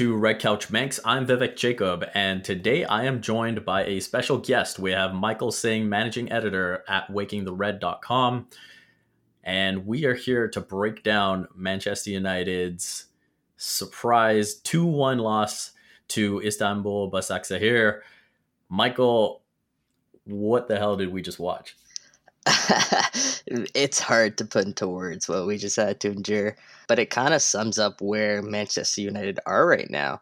To Red Couch Manx. I'm Vivek Jacob, and today I am joined by a special guest. We have Michael Singh, managing editor at wakingthered.com, and we are here to break down Manchester United's surprise 2 1 loss to Istanbul Basaksehir. Michael, what the hell did we just watch? it's hard to put into words what we just had to endure, but it kind of sums up where Manchester United are right now.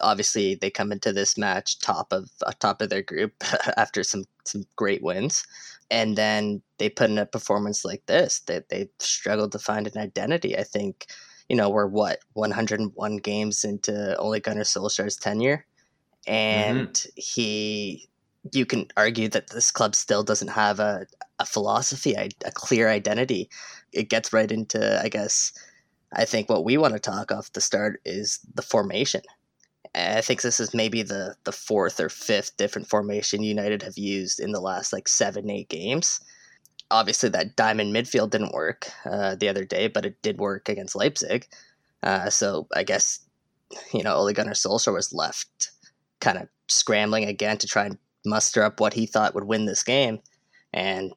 Obviously, they come into this match top of uh, top of their group after some some great wins, and then they put in a performance like this. That they, they struggled to find an identity. I think, you know, we're what 101 games into Ole Gunnar Solskjaer's tenure, and mm-hmm. he you can argue that this club still doesn't have a, a philosophy, a, a clear identity. It gets right into, I guess, I think what we want to talk off the start is the formation. I think this is maybe the the fourth or fifth different formation United have used in the last like seven eight games. Obviously, that diamond midfield didn't work uh, the other day, but it did work against Leipzig. Uh, so I guess you know Ole Gunnar Solskjaer was left kind of scrambling again to try and muster up what he thought would win this game. And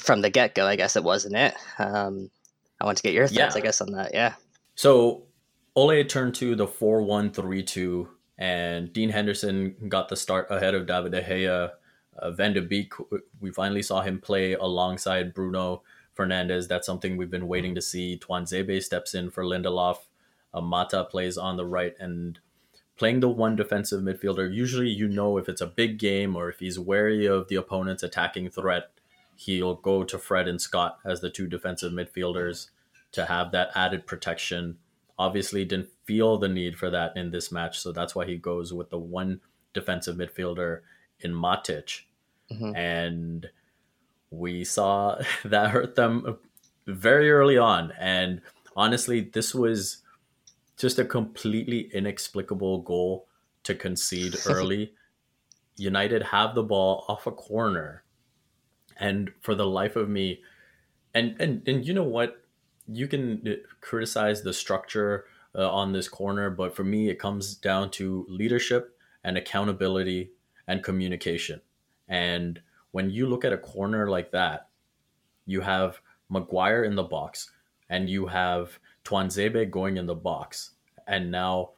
from the get go, I guess it wasn't it. Um, I want to get your thoughts, yeah. I guess, on that. Yeah. So Ole turned to the 4 1 3 2, and Dean Henderson got the start ahead of David De Gea. Uh, Van de Beek, we finally saw him play alongside Bruno Fernandes. That's something we've been waiting to see. Tuanzebe steps in for Lindelof. Uh, Mata plays on the right, and playing the one defensive midfielder, usually you know if it's a big game or if he's wary of the opponent's attacking threat, he'll go to Fred and Scott as the two defensive midfielders to have that added protection. Obviously, didn't feel the need for that in this match, so that's why he goes with the one defensive midfielder in Matic. Mm-hmm. And we saw that hurt them very early on. And honestly, this was just a completely inexplicable goal to concede early. United have the ball off a corner, and for the life of me, and and and you know what, you can criticize the structure uh, on this corner, but for me, it comes down to leadership and accountability and communication. And when you look at a corner like that, you have Maguire in the box, and you have Tuanzebe going in the box, and now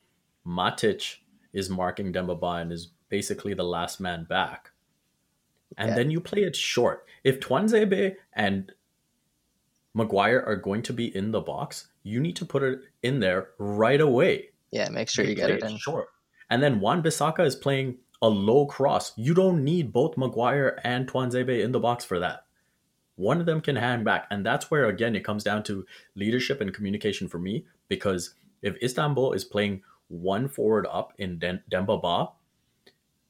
Matic is marking Demba Ba and is basically the last man back. And yeah. then you play it short. If Tuanzebe and Maguire are going to be in the box, you need to put it in there right away. Yeah, make sure you, you get it in short. And then Wan-Bissaka is playing a low cross. You don't need both Maguire and Tuanzebe in the box for that. One of them can hang back. And that's where, again, it comes down to leadership and communication for me because if Istanbul is playing one forward up in Den- Demba Ba,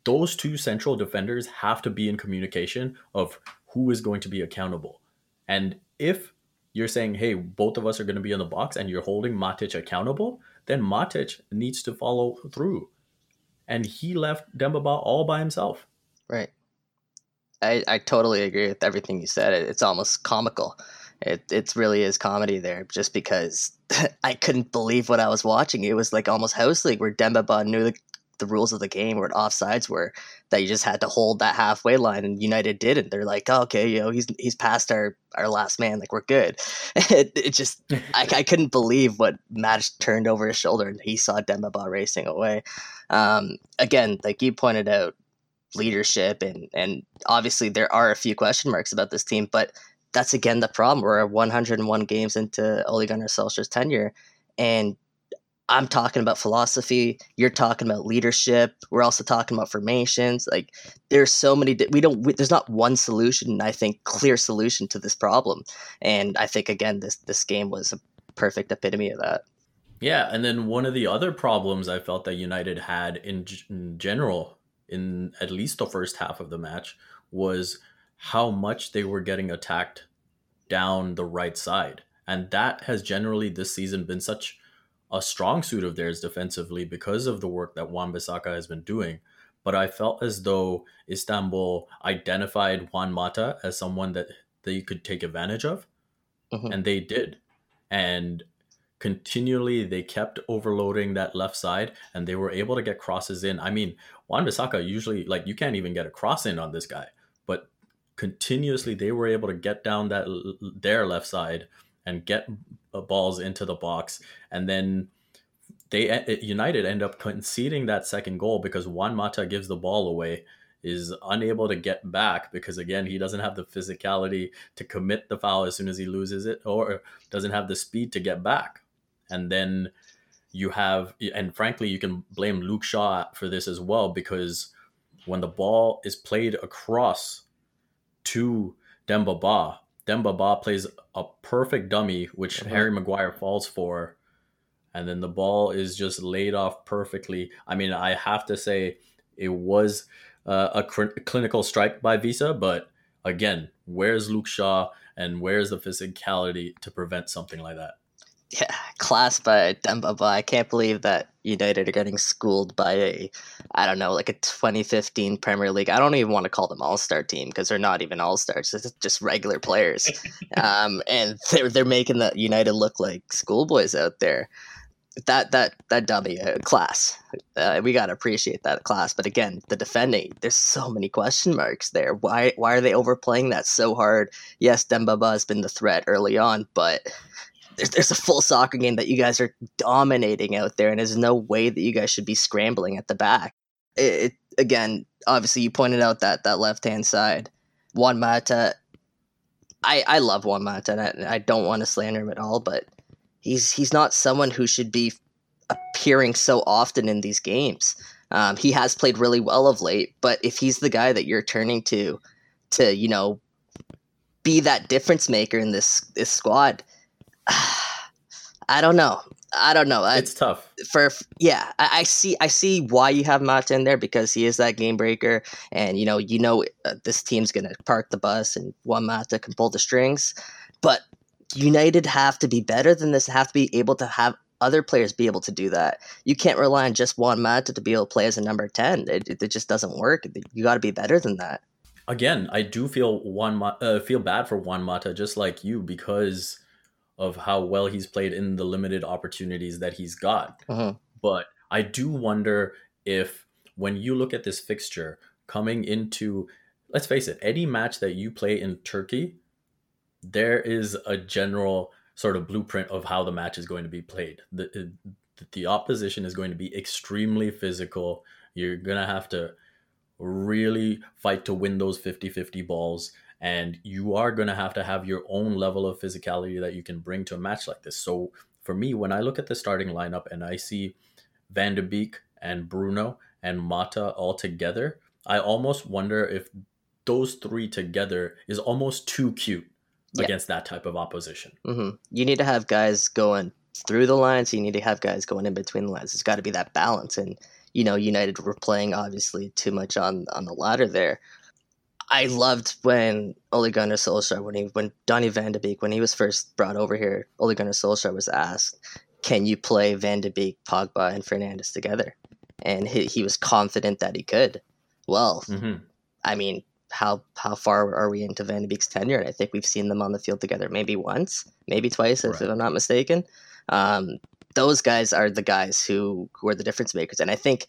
those two central defenders have to be in communication of who is going to be accountable. And if you're saying, hey, both of us are going to be in the box and you're holding Matic accountable, then Matic needs to follow through. And he left Demba Ba all by himself. Right. I, I totally agree with everything you said. It's almost comical. It it really is comedy there, just because I couldn't believe what I was watching. It was like almost house league where Demba Ba knew the, the rules of the game, where offsides were that you just had to hold that halfway line, and United didn't. they're like, oh, okay, you know, he's he's past our our last man, like we're good. it, it just I, I couldn't believe what Matt turned over his shoulder and he saw Demba Ba racing away. Um, again, like you pointed out, leadership and and obviously there are a few question marks about this team, but that's again the problem. We're 101 games into Ole Gunnar Solskjaer's tenure, and I'm talking about philosophy. You're talking about leadership. We're also talking about formations. Like there's so many. We don't. We, there's not one solution. I think clear solution to this problem. And I think again, this this game was a perfect epitome of that. Yeah, and then one of the other problems I felt that United had in, in general in at least the first half of the match was how much they were getting attacked down the right side. And that has generally this season been such a strong suit of theirs defensively because of the work that Wan-Bissaka has been doing. But I felt as though Istanbul identified Juan Mata as someone that they could take advantage of. Mm-hmm. And they did. And continually they kept overloading that left side and they were able to get crosses in. I mean, Wan Bissaka usually like you can't even get a cross in on this guy, but continuously they were able to get down that their left side and get balls into the box and then they eh, eh, United end up conceding that second goal because Juan Mata gives the ball away is unable to get back because again he doesn't have the physicality to commit the foul as soon as he loses it or doesn't have the speed to get back and then you have, and frankly, you can blame Luke Shaw for this as well because when the ball is played across to Demba Ba, Demba Ba plays a perfect dummy, which uh-huh. Harry Maguire falls for, and then the ball is just laid off perfectly. I mean, I have to say it was uh, a cr- clinical strike by Visca, but again, where's Luke Shaw and where's the physicality to prevent something like that? Yeah, class by Demba Ba. I can't believe that United are getting schooled by a, I don't know, like a 2015 Premier League. I don't even want to call them All Star team because they're not even All Stars. It's just regular players, um, and they're they're making the United look like schoolboys out there. That that that dummy uh, class, uh, we gotta appreciate that class. But again, the defending, there's so many question marks there. Why why are they overplaying that so hard? Yes, Demba Ba has been the threat early on, but there's, there's a full soccer game that you guys are dominating out there, and there's no way that you guys should be scrambling at the back. It, it again, obviously, you pointed out that that left hand side, Juan Mata. I I love Juan Mata, and I, I don't want to slander him at all, but he's he's not someone who should be appearing so often in these games. Um, he has played really well of late, but if he's the guy that you're turning to, to you know, be that difference maker in this this squad, I don't know. I don't know. It's tough. For yeah, I, I, see. I see why you have Mata in there because he is that game breaker, and you know, you know, uh, this team's gonna park the bus, and one Mata can pull the strings. But United have to be better than this. Have to be able to have other players be able to do that. You can't rely on just Juan Mata to be able to play as a number ten. It, it just doesn't work. You got to be better than that. Again, I do feel one uh, feel bad for Juan Mata, just like you, because of how well he's played in the limited opportunities that he's got. Uh-huh. But I do wonder if when you look at this fixture coming into, let's face it, any match that you play in Turkey, there is a general sort of blueprint of how the match is going to be played. The, the opposition is going to be extremely physical. You're going to have to really fight to win those 50 50 balls and you are going to have to have your own level of physicality that you can bring to a match like this. So for me, when I look at the starting lineup and I see Van de Beek and Bruno and Mata all together, I almost wonder if those three together is almost too cute yeah. against that type of opposition. Mm-hmm. You need to have guys going through the lines. You need to have guys going in between the lines. It's got to be that balance. And you know, United were playing obviously too much on on the ladder there. I loved when Ole Gunnar Solskjaer, when he when Donny Van de Beek, when he was first brought over here, Ole Gunnar Solskjaer was asked, "Can you play Van de Beek, Pogba, and Fernandes together?" And he, he was confident that he could. Well, mm-hmm. I mean, how how far are we into Van de Beek's tenure? And I think we've seen them on the field together maybe once, maybe twice, right. if I'm not mistaken. Um, those guys are the guys who who are the difference makers. And I think,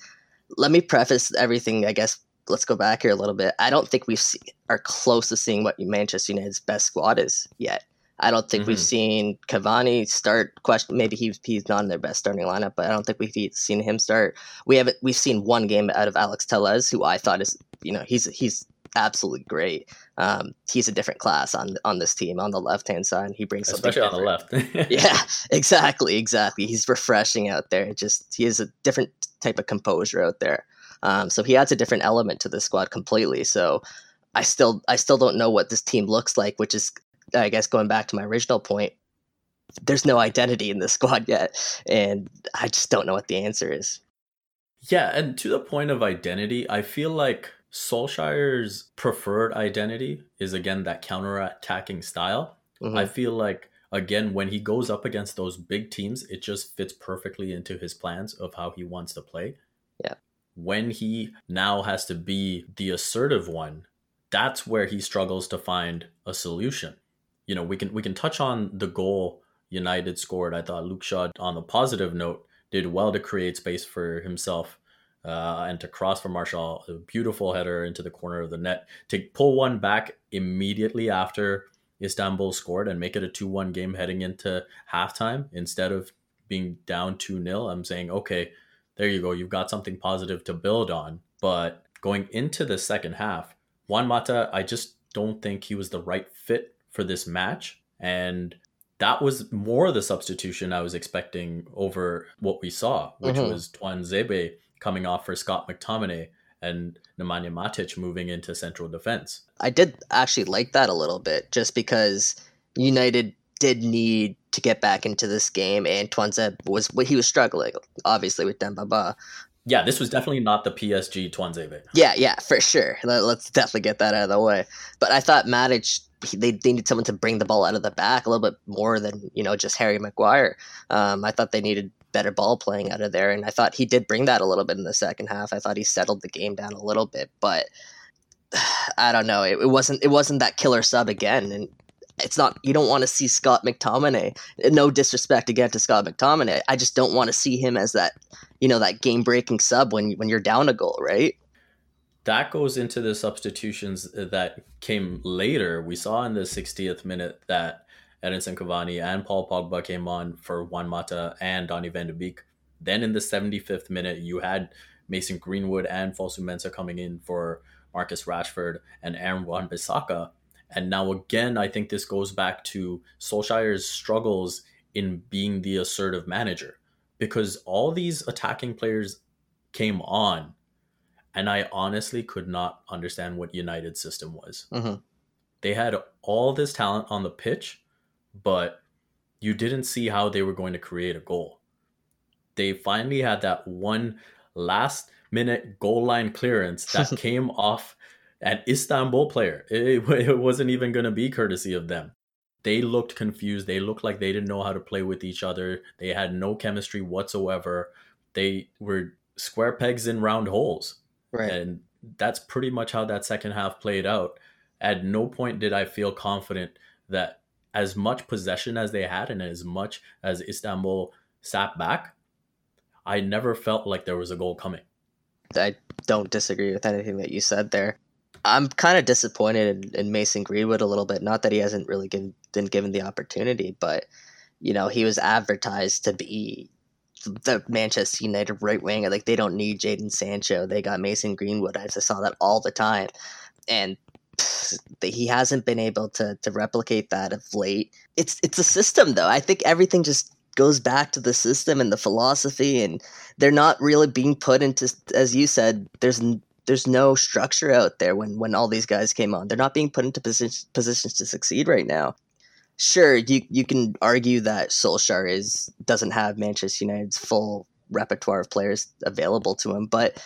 let me preface everything, I guess, let's go back here a little bit. I don't think we've seen, are close to seeing what Manchester United's best squad is yet. I don't think mm-hmm. we've seen Cavani start. Question maybe he's he's not in their best starting lineup, but I don't think we've seen him start. We haven't we've seen one game out of Alex Telles, who I thought is you know he's he's absolutely great. Um, he's a different class on on this team on the left hand side. He brings especially on the left. yeah, exactly, exactly. He's refreshing out there. Just he is a different type of composure out there. Um, so he adds a different element to the squad completely. So I still I still don't know what this team looks like, which is I guess going back to my original point. There's no identity in this squad yet, and I just don't know what the answer is. Yeah, and to the point of identity, I feel like Solskjaer's preferred identity is again that counter-attacking style. Mm-hmm. I feel like again when he goes up against those big teams, it just fits perfectly into his plans of how he wants to play when he now has to be the assertive one, that's where he struggles to find a solution. You know, we can we can touch on the goal United scored, I thought Luke Shaw, on the positive note, did well to create space for himself uh, and to cross for Martial, a beautiful header into the corner of the net. To pull one back immediately after Istanbul scored and make it a 2 1 game heading into halftime instead of being down 2 0, I'm saying, okay, there you go. You've got something positive to build on. But going into the second half, Juan Mata, I just don't think he was the right fit for this match. And that was more the substitution I was expecting over what we saw, which mm-hmm. was Tuanzebe coming off for Scott McTominay and Nemanja Matic moving into central defense. I did actually like that a little bit just because United did need to get back into this game and Tuanzebe was what he was struggling obviously with Dembaba. Yeah, this was definitely not the PSG Tuanzebe. Yeah, yeah, for sure. Let, us definitely get that out of the way. But I thought Matic they, they needed someone to bring the ball out of the back a little bit more than you know just Harry Maguire. Um, I thought they needed better ball playing out of there, and I thought he did bring that a little bit in the second half. I thought he settled the game down a little bit, but I don't know. It, it wasn't it wasn't that killer sub again, and it's not. You don't want to see Scott McTominay. No disrespect again to Scott McTominay. I just don't want to see him as that you know that game breaking sub when when you're down a goal, right? that goes into the substitutions uh, that came later. We saw in the 60th minute that Edinson Cavani and Paul Pogba came on for Juan Mata and Donny van de Beek. Then in the 75th minute, you had Mason Greenwood and Fosu Mensah coming in for Marcus Rashford and Aaron Wan-Bissaka. And now again, I think this goes back to Solskjaer's struggles in being the assertive manager because all these attacking players came on and I honestly could not understand what United's system was. Mm-hmm. They had all this talent on the pitch, but you didn't see how they were going to create a goal. They finally had that one last minute goal line clearance that came off an Istanbul player. It, it wasn't even going to be courtesy of them. They looked confused. They looked like they didn't know how to play with each other. They had no chemistry whatsoever. They were square pegs in round holes. Right. And that's pretty much how that second half played out. At no point did I feel confident that as much possession as they had and as much as Istanbul sat back, I never felt like there was a goal coming. I don't disagree with anything that you said there. I'm kind of disappointed in, in, Mason Greenwood a little bit. Not that he hasn't really given, been given the opportunity, but you know he was advertised to be the Manchester United right wing. Like they don't need Jadon Sancho. They got Mason Greenwood. I just saw that all the time, and he hasn't been able to to replicate that of late. It's it's a system though. I think everything just goes back to the system and the philosophy, and they're not really being put into as you said. There's there's no structure out there when when all these guys came on. They're not being put into positions positions to succeed right now sure, you you can argue that Solskjaer is doesn't have Manchester United's full repertoire of players available to him, but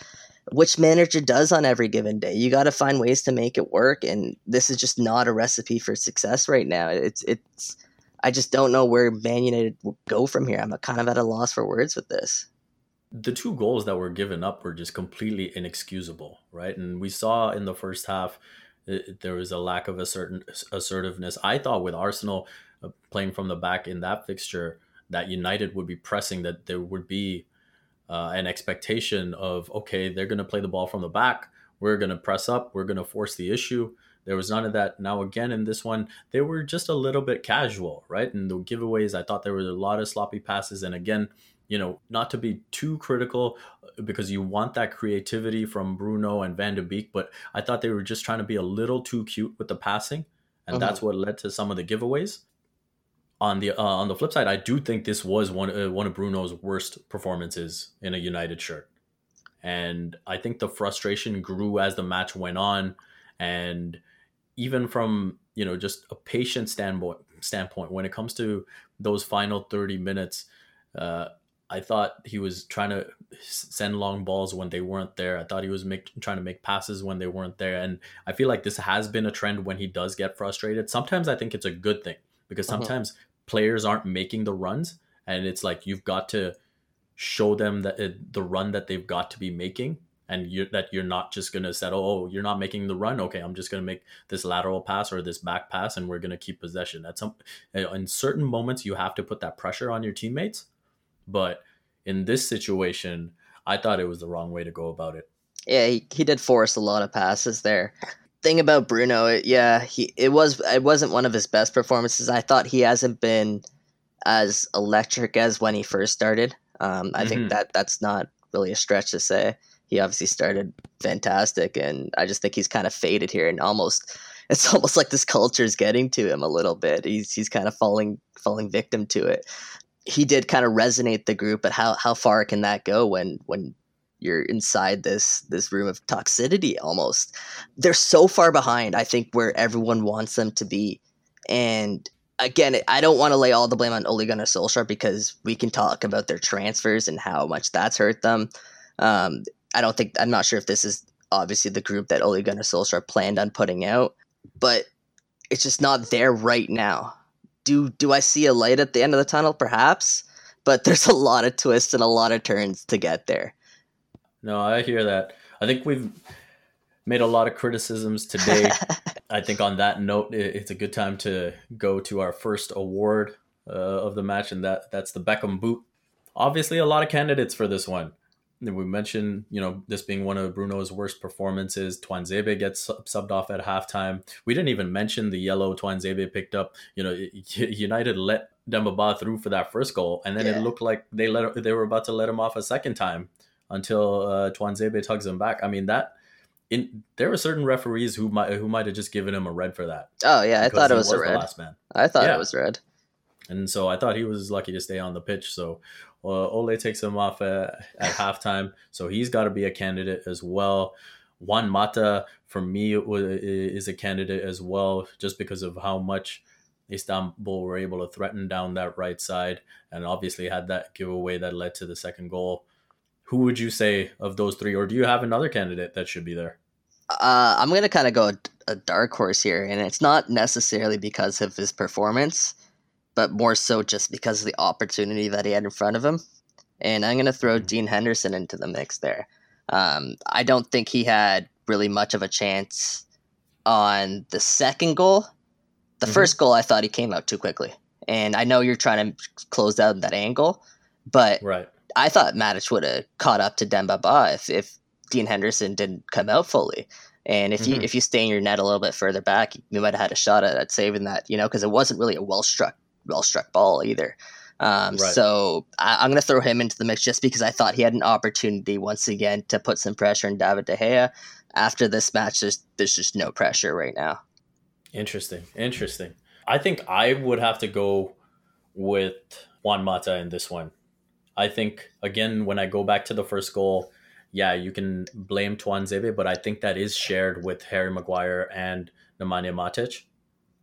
which manager does on every given day? You got to find ways to make it work, and this is just not a recipe for success right now. It's it's. I just don't know where Man United will go from here. I'm kind of at a loss for words with this. The two goals that were given up were just completely inexcusable, right? And we saw in the first half it, there was a lack of a certain assertiveness. I thought with Arsenal uh, playing from the back in that fixture, that United would be pressing, that there would be uh, an expectation of okay, they're going to play the ball from the back. We're going to press up. We're going to force the issue. There was none of that. Now again in this one, they were just a little bit casual, right? And the giveaways, I thought there were a lot of sloppy passes. And again, you know, not to be too critical uh, because you want that creativity from Bruno and Van de Beek, but I thought they were just trying to be a little too cute with the passing, and uh-huh. that's what led to some of the giveaways. On the uh, on the flip side, I do think this was one uh, one of Bruno's worst performances in a United shirt, and I think the frustration grew as the match went on, and even from you know just a patient standpoint standpoint when it comes to those final 30 minutes uh, I thought he was trying to send long balls when they weren't there. I thought he was make, trying to make passes when they weren't there. And I feel like this has been a trend when he does get frustrated. Sometimes I think it's a good thing because uh-huh. sometimes uh-huh. players aren't making the runs. And it's like you've got to show them that it, the run that they've got to be making. and you that you're not just gonna settle. Oh, you're not making the run. Okay, I'm just gonna make this lateral pass or this back pass, and we're gonna keep possession. At some in certain moments, you have to put that pressure on your teammates, but in this situation, I thought it was the wrong way to go about it. Yeah, he, he did force a lot of passes there. Thing about Bruno, it, yeah, he it was it wasn't one of his best performances. I thought he hasn't been as electric as when he first started. Um, I mm-hmm. think that that's not really a stretch to say. He obviously started fantastic, and I just think he's kind of faded here, and almost it's almost like this culture is getting to him a little bit. He's he's kind of falling falling victim to it. He did kind of resonate the group, but how how far can that go when when you're inside this this room of toxicity almost? They're so far behind i think where everyone wants them to be. And again i don't want to lay all the blame on Ole Gunnar Solskjaer because we can talk about their transfers and how much that's hurt them. Um, i don't think i'm not sure if this is obviously the group that Ole Gunnar Solskjaer planned on putting out but it's just not there right now do do i see a light at the end of the tunnel perhaps but there's a lot of twists and a lot of turns to get there no, I hear that. I think we've made a lot of criticisms today. I think on that note, it's a good time to go to our first award uh, of the match, and that that's the Beckham boot. Obviously, a lot of candidates for this one. We mentioned, you know, this being one of Bruno's worst performances. Tuanzebe gets subbed off at halftime. We didn't even mention the yellow Tuanzebe picked up. You know, United let Demba Ba through for that first goal, and then yeah. it looked like they let they were about to let him off a second time until uh, Tuanzebe tugs him back. I mean that. In, there were certain referees who might who might have just given him a red for that. Oh yeah, I thought it was, was a red. last man. I thought yeah. it was red. And so I thought he was lucky to stay on the pitch. So Ole takes him off at, at halftime. So he's got to be a candidate as well. Juan Mata, for me, is a candidate as well, just because of how much Istanbul were able to threaten down that right side, and obviously had that giveaway that led to the second goal who would you say of those three, or do you have another candidate that should be there? Uh, I'm going to kind of go a dark horse here, and it's not necessarily because of his performance, but more so just because of the opportunity that he had in front of him. And I'm going to throw mm-hmm. Dean Henderson into the mix there. Um, I don't think he had really much of a chance on the second goal. The mm-hmm. first goal, I thought he came out too quickly. And I know you're trying to close out that angle, but right. I thought Matic would have caught up to Demba Ba if, if Dean Henderson didn't come out fully. And if mm-hmm. you if you stay in your net a little bit further back, you might have had a shot at, at saving that, you know, because it wasn't really a well struck well struck ball either. Um, right. So I, am going to throw him into the mix just because I thought he had an opportunity once again to put some pressure on David De Gea. After this match, there's there's just no pressure right now. Interesting, interesting. I think I would have to go with Juan Mata in this one. I think again when I go back to the first goal, yeah, you can blame Tuanzebe, but I think that is shared with Harry Maguire and Nemanja Matic,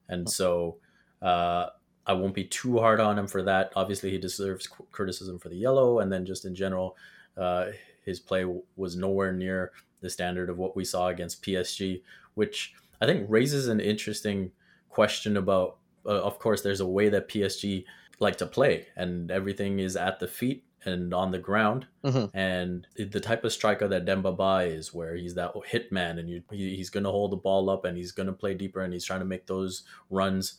and so uh, I won't be too hard on him for that. Obviously, he deserves criticism for the yellow, and then just in general, uh, his play was nowhere near the standard of what we saw against PSG, which I think raises an interesting question about. Uh, of course, there's a way that PSG like to play, and everything is at the feet and on the ground. Mm-hmm. And the type of striker that Demba Ba is, where he's that hitman, and you, he, he's going to hold the ball up and he's going to play deeper and he's trying to make those runs.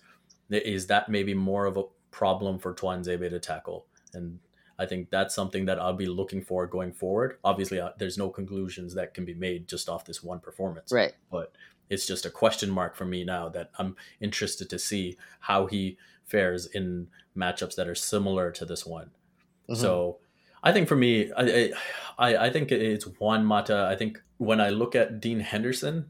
Is that maybe more of a problem for Tuanzebe to tackle? And I think that's something that I'll be looking for going forward. Obviously, uh, there's no conclusions that can be made just off this one performance. Right. But it's just a question mark for me now that I'm interested to see how he fares in matchups that are similar to this one. Mm-hmm. So I think for me, I, I I think it's Juan Mata. I think when I look at Dean Henderson,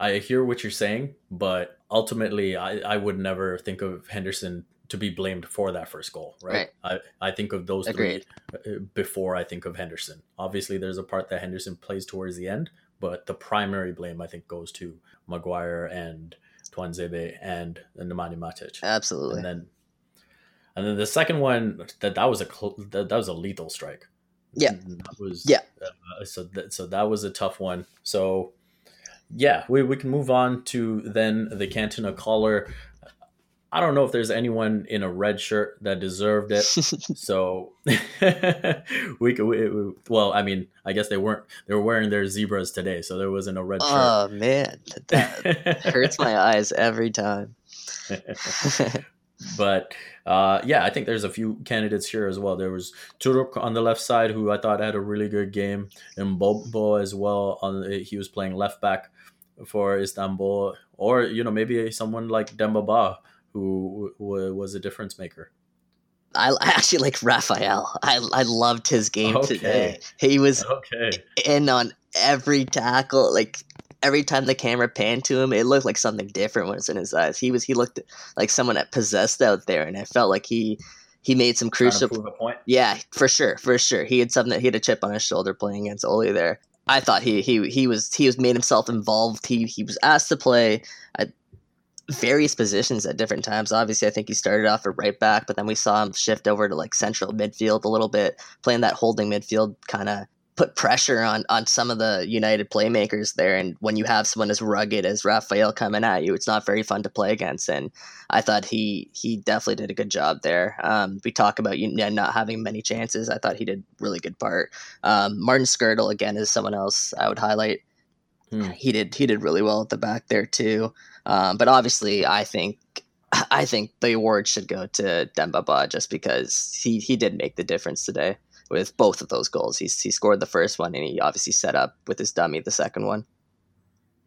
I hear what you're saying, but ultimately, I, I would never think of Henderson to be blamed for that first goal, right? right. I, I think of those Agreed. three uh, before I think of Henderson. Obviously, there's a part that Henderson plays towards the end, but the primary blame I think goes to Maguire and Tuanzebe and Nemanja Matic. Absolutely. And then and then the second one that that was a that, that was a lethal strike. Yeah, that was yeah. Uh, so that so that was a tough one. So yeah, we we can move on to then the Cantona collar. I don't know if there's anyone in a red shirt that deserved it. so we could, we, we, well, I mean, I guess they weren't, they were wearing their zebras today. So there wasn't a red shirt. Oh man, that hurts my eyes every time. But uh, yeah, I think there's a few candidates here as well. There was Turuk on the left side, who I thought had a really good game, and Bobo as well. On he was playing left back for Istanbul, or you know maybe someone like Demba Ba, who, who was a difference maker. I actually like Rafael. I I loved his game okay. today. He was okay. in on every tackle. Like every time the camera panned to him, it looked like something different was in his eyes. He was he looked like someone that possessed out there, and I felt like he he made some crucial point. Yeah, for sure, for sure. He had something. He had a chip on his shoulder playing against Ole there. I thought he he he was he was made himself involved. He he was asked to play at various positions at different times. Obviously, I think he started off at right back, but then we saw him shift over to like central midfield a little bit, playing that holding midfield kind of put pressure on on some of the United playmakers there. And when you have someone as rugged as Rafael coming at you, it's not very fun to play against. And I thought he he definitely did a good job there. Um, we talk about you know, not having many chances. I thought he did really good part. Um, Martin Skrtel again is someone else I would highlight. Hmm. He did he did really well at the back there too. Um, but obviously, I think I think the award should go to Demba Ba just because he he did make the difference today with both of those goals. He's, he scored the first one and he obviously set up with his dummy the second one.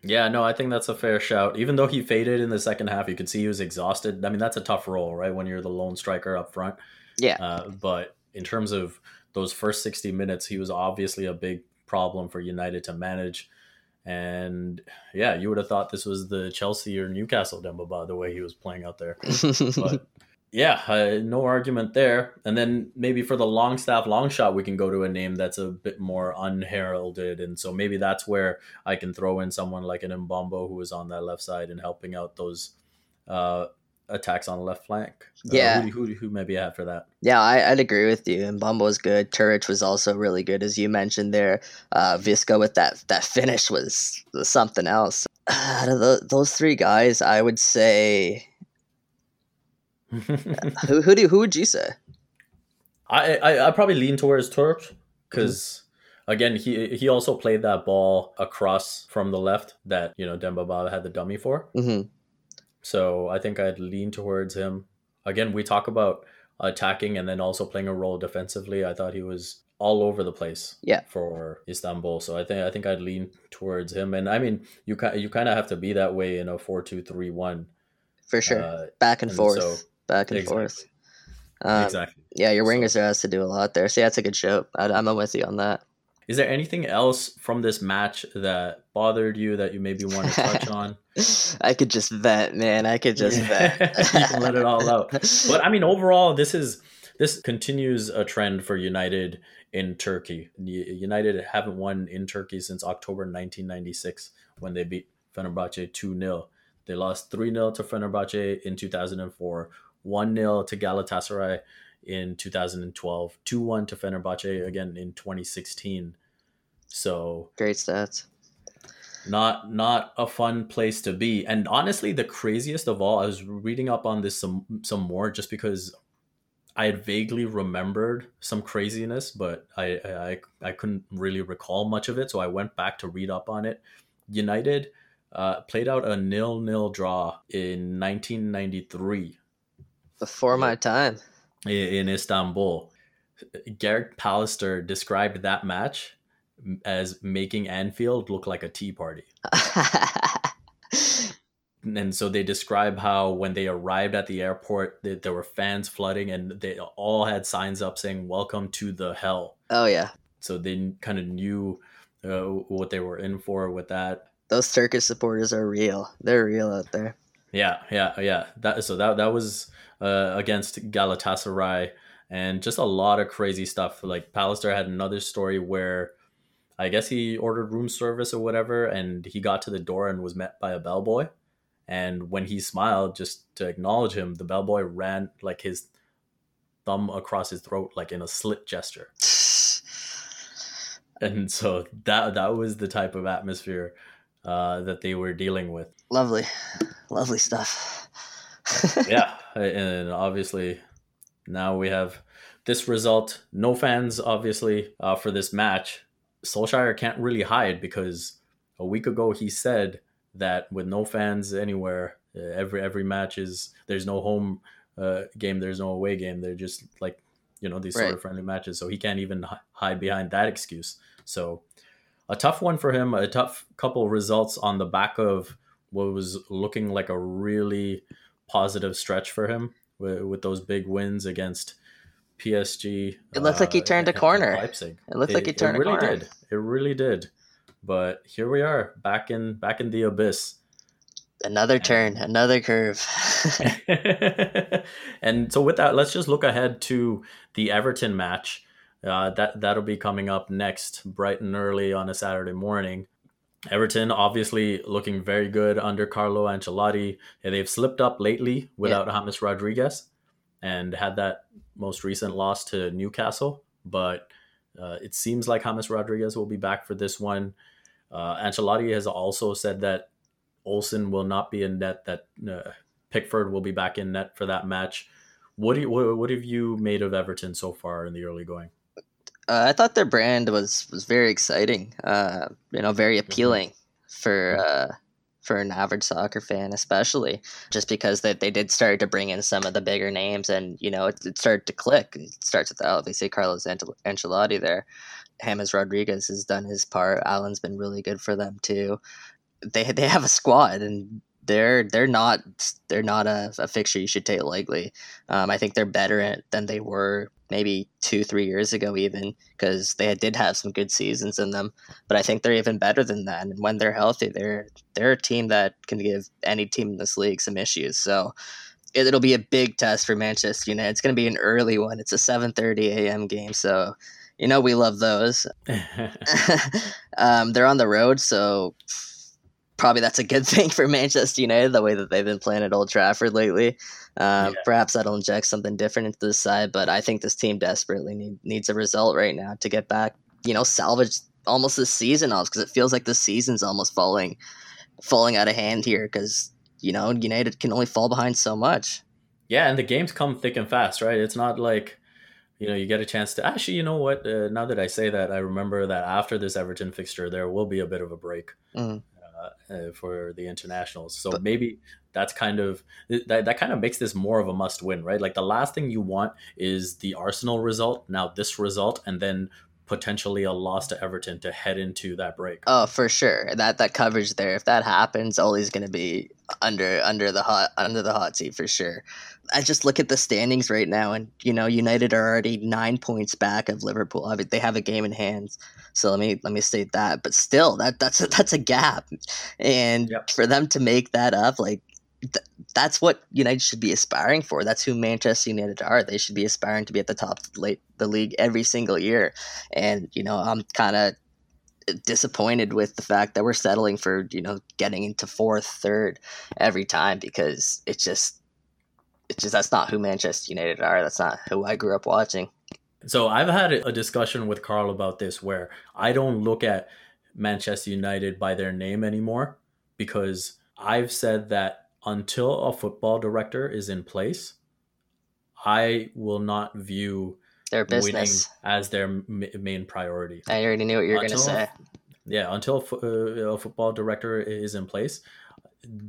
Yeah, no, I think that's a fair shout. Even though he faded in the second half, you could see he was exhausted. I mean, that's a tough role, right? When you're the lone striker up front. Yeah. Uh, but in terms of those first 60 minutes, he was obviously a big problem for United to manage. And yeah, you would have thought this was the Chelsea or Newcastle Demba Ba the way he was playing out there. but yeah, uh, no argument there. And then maybe for the long staff long shot, we can go to a name that's a bit more unheralded. And so maybe that's where I can throw in someone like an Mbombo who is on that left side and helping out those uh, attacks on the left flank. Yeah. Uh, who, who, who maybe have for that? Yeah, I, would agree with you. And was good. Turich was also really good, as you mentioned there. Uh, Visca with that, that finish was, was something else. Out of the, those three guys, I would say who who do who would you say? I I, I probably lean towards Turk because. Mm-hmm. Again, he he also played that ball across from the left that you know Demba Ba had the dummy for. Mm-hmm. So I think I'd lean towards him. Again, we talk about attacking and then also playing a role defensively. I thought he was all over the place. Yeah. For Istanbul, so I think I think I'd lean towards him. And I mean, you kind you kind of have to be that way in a four two three one. For sure, uh, back and, and forth. So, back and exactly. forth. Um, exactly. Yeah, your wingers so. are asked to do a lot there. So yeah, it's a good show. I, I'm with you on that. Is there anything else from this match that bothered you that you maybe want to touch on? I could just vent, man. I could just vent. let it all out. But I mean, overall, this is this continues a trend for United in Turkey. United haven't won in Turkey since October 1996 when they beat Fenerbahce 2 0. They lost 3 0 to Fenerbahce in 2004, 1 0 to Galatasaray in 2012, 2 1 to Fenerbahce again in 2016. So great stats. Not not a fun place to be. And honestly, the craziest of all, I was reading up on this some some more just because I had vaguely remembered some craziness, but I, I I couldn't really recall much of it. So I went back to read up on it. United uh, played out a nil-nil draw in 1993. Before my time. In Istanbul. Gareth Pallister described that match as making Anfield look like a tea party. and so they describe how when they arrived at the airport, they, there were fans flooding and they all had signs up saying, Welcome to the hell. Oh, yeah. So they kind of knew uh, what they were in for with that those Turkish supporters are real. They're real out there. Yeah, yeah, yeah. That so that that was uh, against Galatasaray, and just a lot of crazy stuff. Like Pallister had another story where I guess he ordered room service or whatever, and he got to the door and was met by a bellboy. And when he smiled, just to acknowledge him, the bellboy ran like his thumb across his throat, like in a slit gesture. and so that that was the type of atmosphere uh, that they were dealing with. Lovely, lovely stuff. yeah, and obviously now we have this result. No fans, obviously, uh, for this match. Solskjaer can't really hide because a week ago he said that with no fans anywhere, uh, every every match is there's no home uh, game, there's no away game. They're just like you know these right. sort of friendly matches, so he can't even hide behind that excuse. So a tough one for him, a tough couple results on the back of what was looking like a really positive stretch for him with, with those big wins against PSG. It looks uh, like he uh, turned a corner. Leipzig. It looks it, like he turned it really a corner. Did. It really did. But here we are, back in back in the abyss. Another turn, another curve. and so with that, let's just look ahead to the Everton match. Uh, that that'll be coming up next, bright and early on a Saturday morning. Everton obviously looking very good under Carlo Ancelotti. They've slipped up lately without yeah. James Rodriguez and had that most recent loss to Newcastle. But uh, it seems like James Rodriguez will be back for this one. Uh, Ancelotti has also said that Olsen will not be in net. That uh, Pickford will be back in net for that match. What do you, what, what have you made of Everton so far in the early going? Uh, I thought their brand was was very exciting. Uh, you know, very mm-hmm. appealing mm-hmm. for uh, for an average soccer fan, especially just because they, they did start to bring in some of the bigger names, and you know, it, it started to click. It starts with obviously Carlos Ancelotti there. James Rodriguez has done his part. Allan's been really good for them too. They they have a squad, and they're they're not they're not a, a fixture you should take lightly. Um, I think they're better than they were maybe two three years ago even because they did have some good seasons in them. But I think they're even better than that. And when they're healthy, they're they're a team that can give any team in this league some issues. So it, will be a big test for Manchester United. It's going to be an early one. It's a 7:30 a.m. game, so you know we love those. um, they're on the road, so probably that's a good thing for Manchester United, the way that they've been playing at Old Trafford lately. Uh, yeah. Perhaps that'll inject something different into the side, but I think this team desperately need, needs a result right now to get back, you know, salvage almost this season off because it feels like the season's almost falling falling out of hand here because you know United can only fall behind so much. Yeah, and the games come thick and fast, right? It's not like you know you get a chance to actually. You know what? Uh, now that I say that, I remember that after this Everton fixture, there will be a bit of a break. Mm. Uh, for the internationals. So but, maybe that's kind of that, that kind of makes this more of a must win, right? Like the last thing you want is the Arsenal result, now this result, and then potentially a loss to Everton to head into that break. Oh, for sure. That that coverage there, if that happens, Ole's going to be under under the hot under the hot seat for sure. I just look at the standings right now, and you know, United are already nine points back of Liverpool. I mean, they have a game in hand, so let me let me state that. But still, that that's a, that's a gap, and yep. for them to make that up, like that's what United should be aspiring for. That's who Manchester United are. They should be aspiring to be at the top of the, league every single year. And you know, I'm kind of disappointed with the fact that we're settling for you know getting into fourth, third every time because it's just it's just that's not who Manchester United are. That's not who I grew up watching. So I've had a discussion with Carl about this where I don't look at Manchester United by their name anymore because I've said that until a football director is in place, I will not view their business. as their m- main priority. I already knew what you were going to say. Yeah, until a, uh, a football director is in place,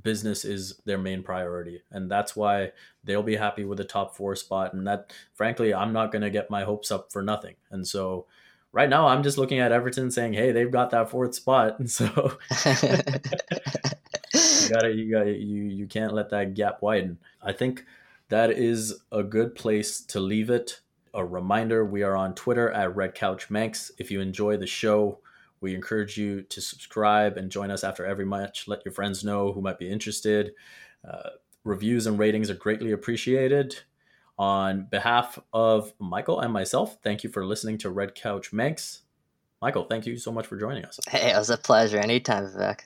business is their main priority. And that's why they'll be happy with the top four spot. And that frankly i'm not going to get my hopes up for nothing. And so right now i'm just looking at everton saying hey they've got that fourth spot. And so you gotta you gotta you you can't let that gap widen i think that is a good place to leave it a reminder we are on twitter at red couch manx if you enjoy the show we encourage you to subscribe and join us after every match. Let your friends know who might be interested. Uh, reviews and ratings are greatly appreciated. On behalf of Michael and myself, thank you for listening to Red Couch Manx. Michael, thank you so much for joining us. Hey, it was a pleasure. Anytime, Vivek.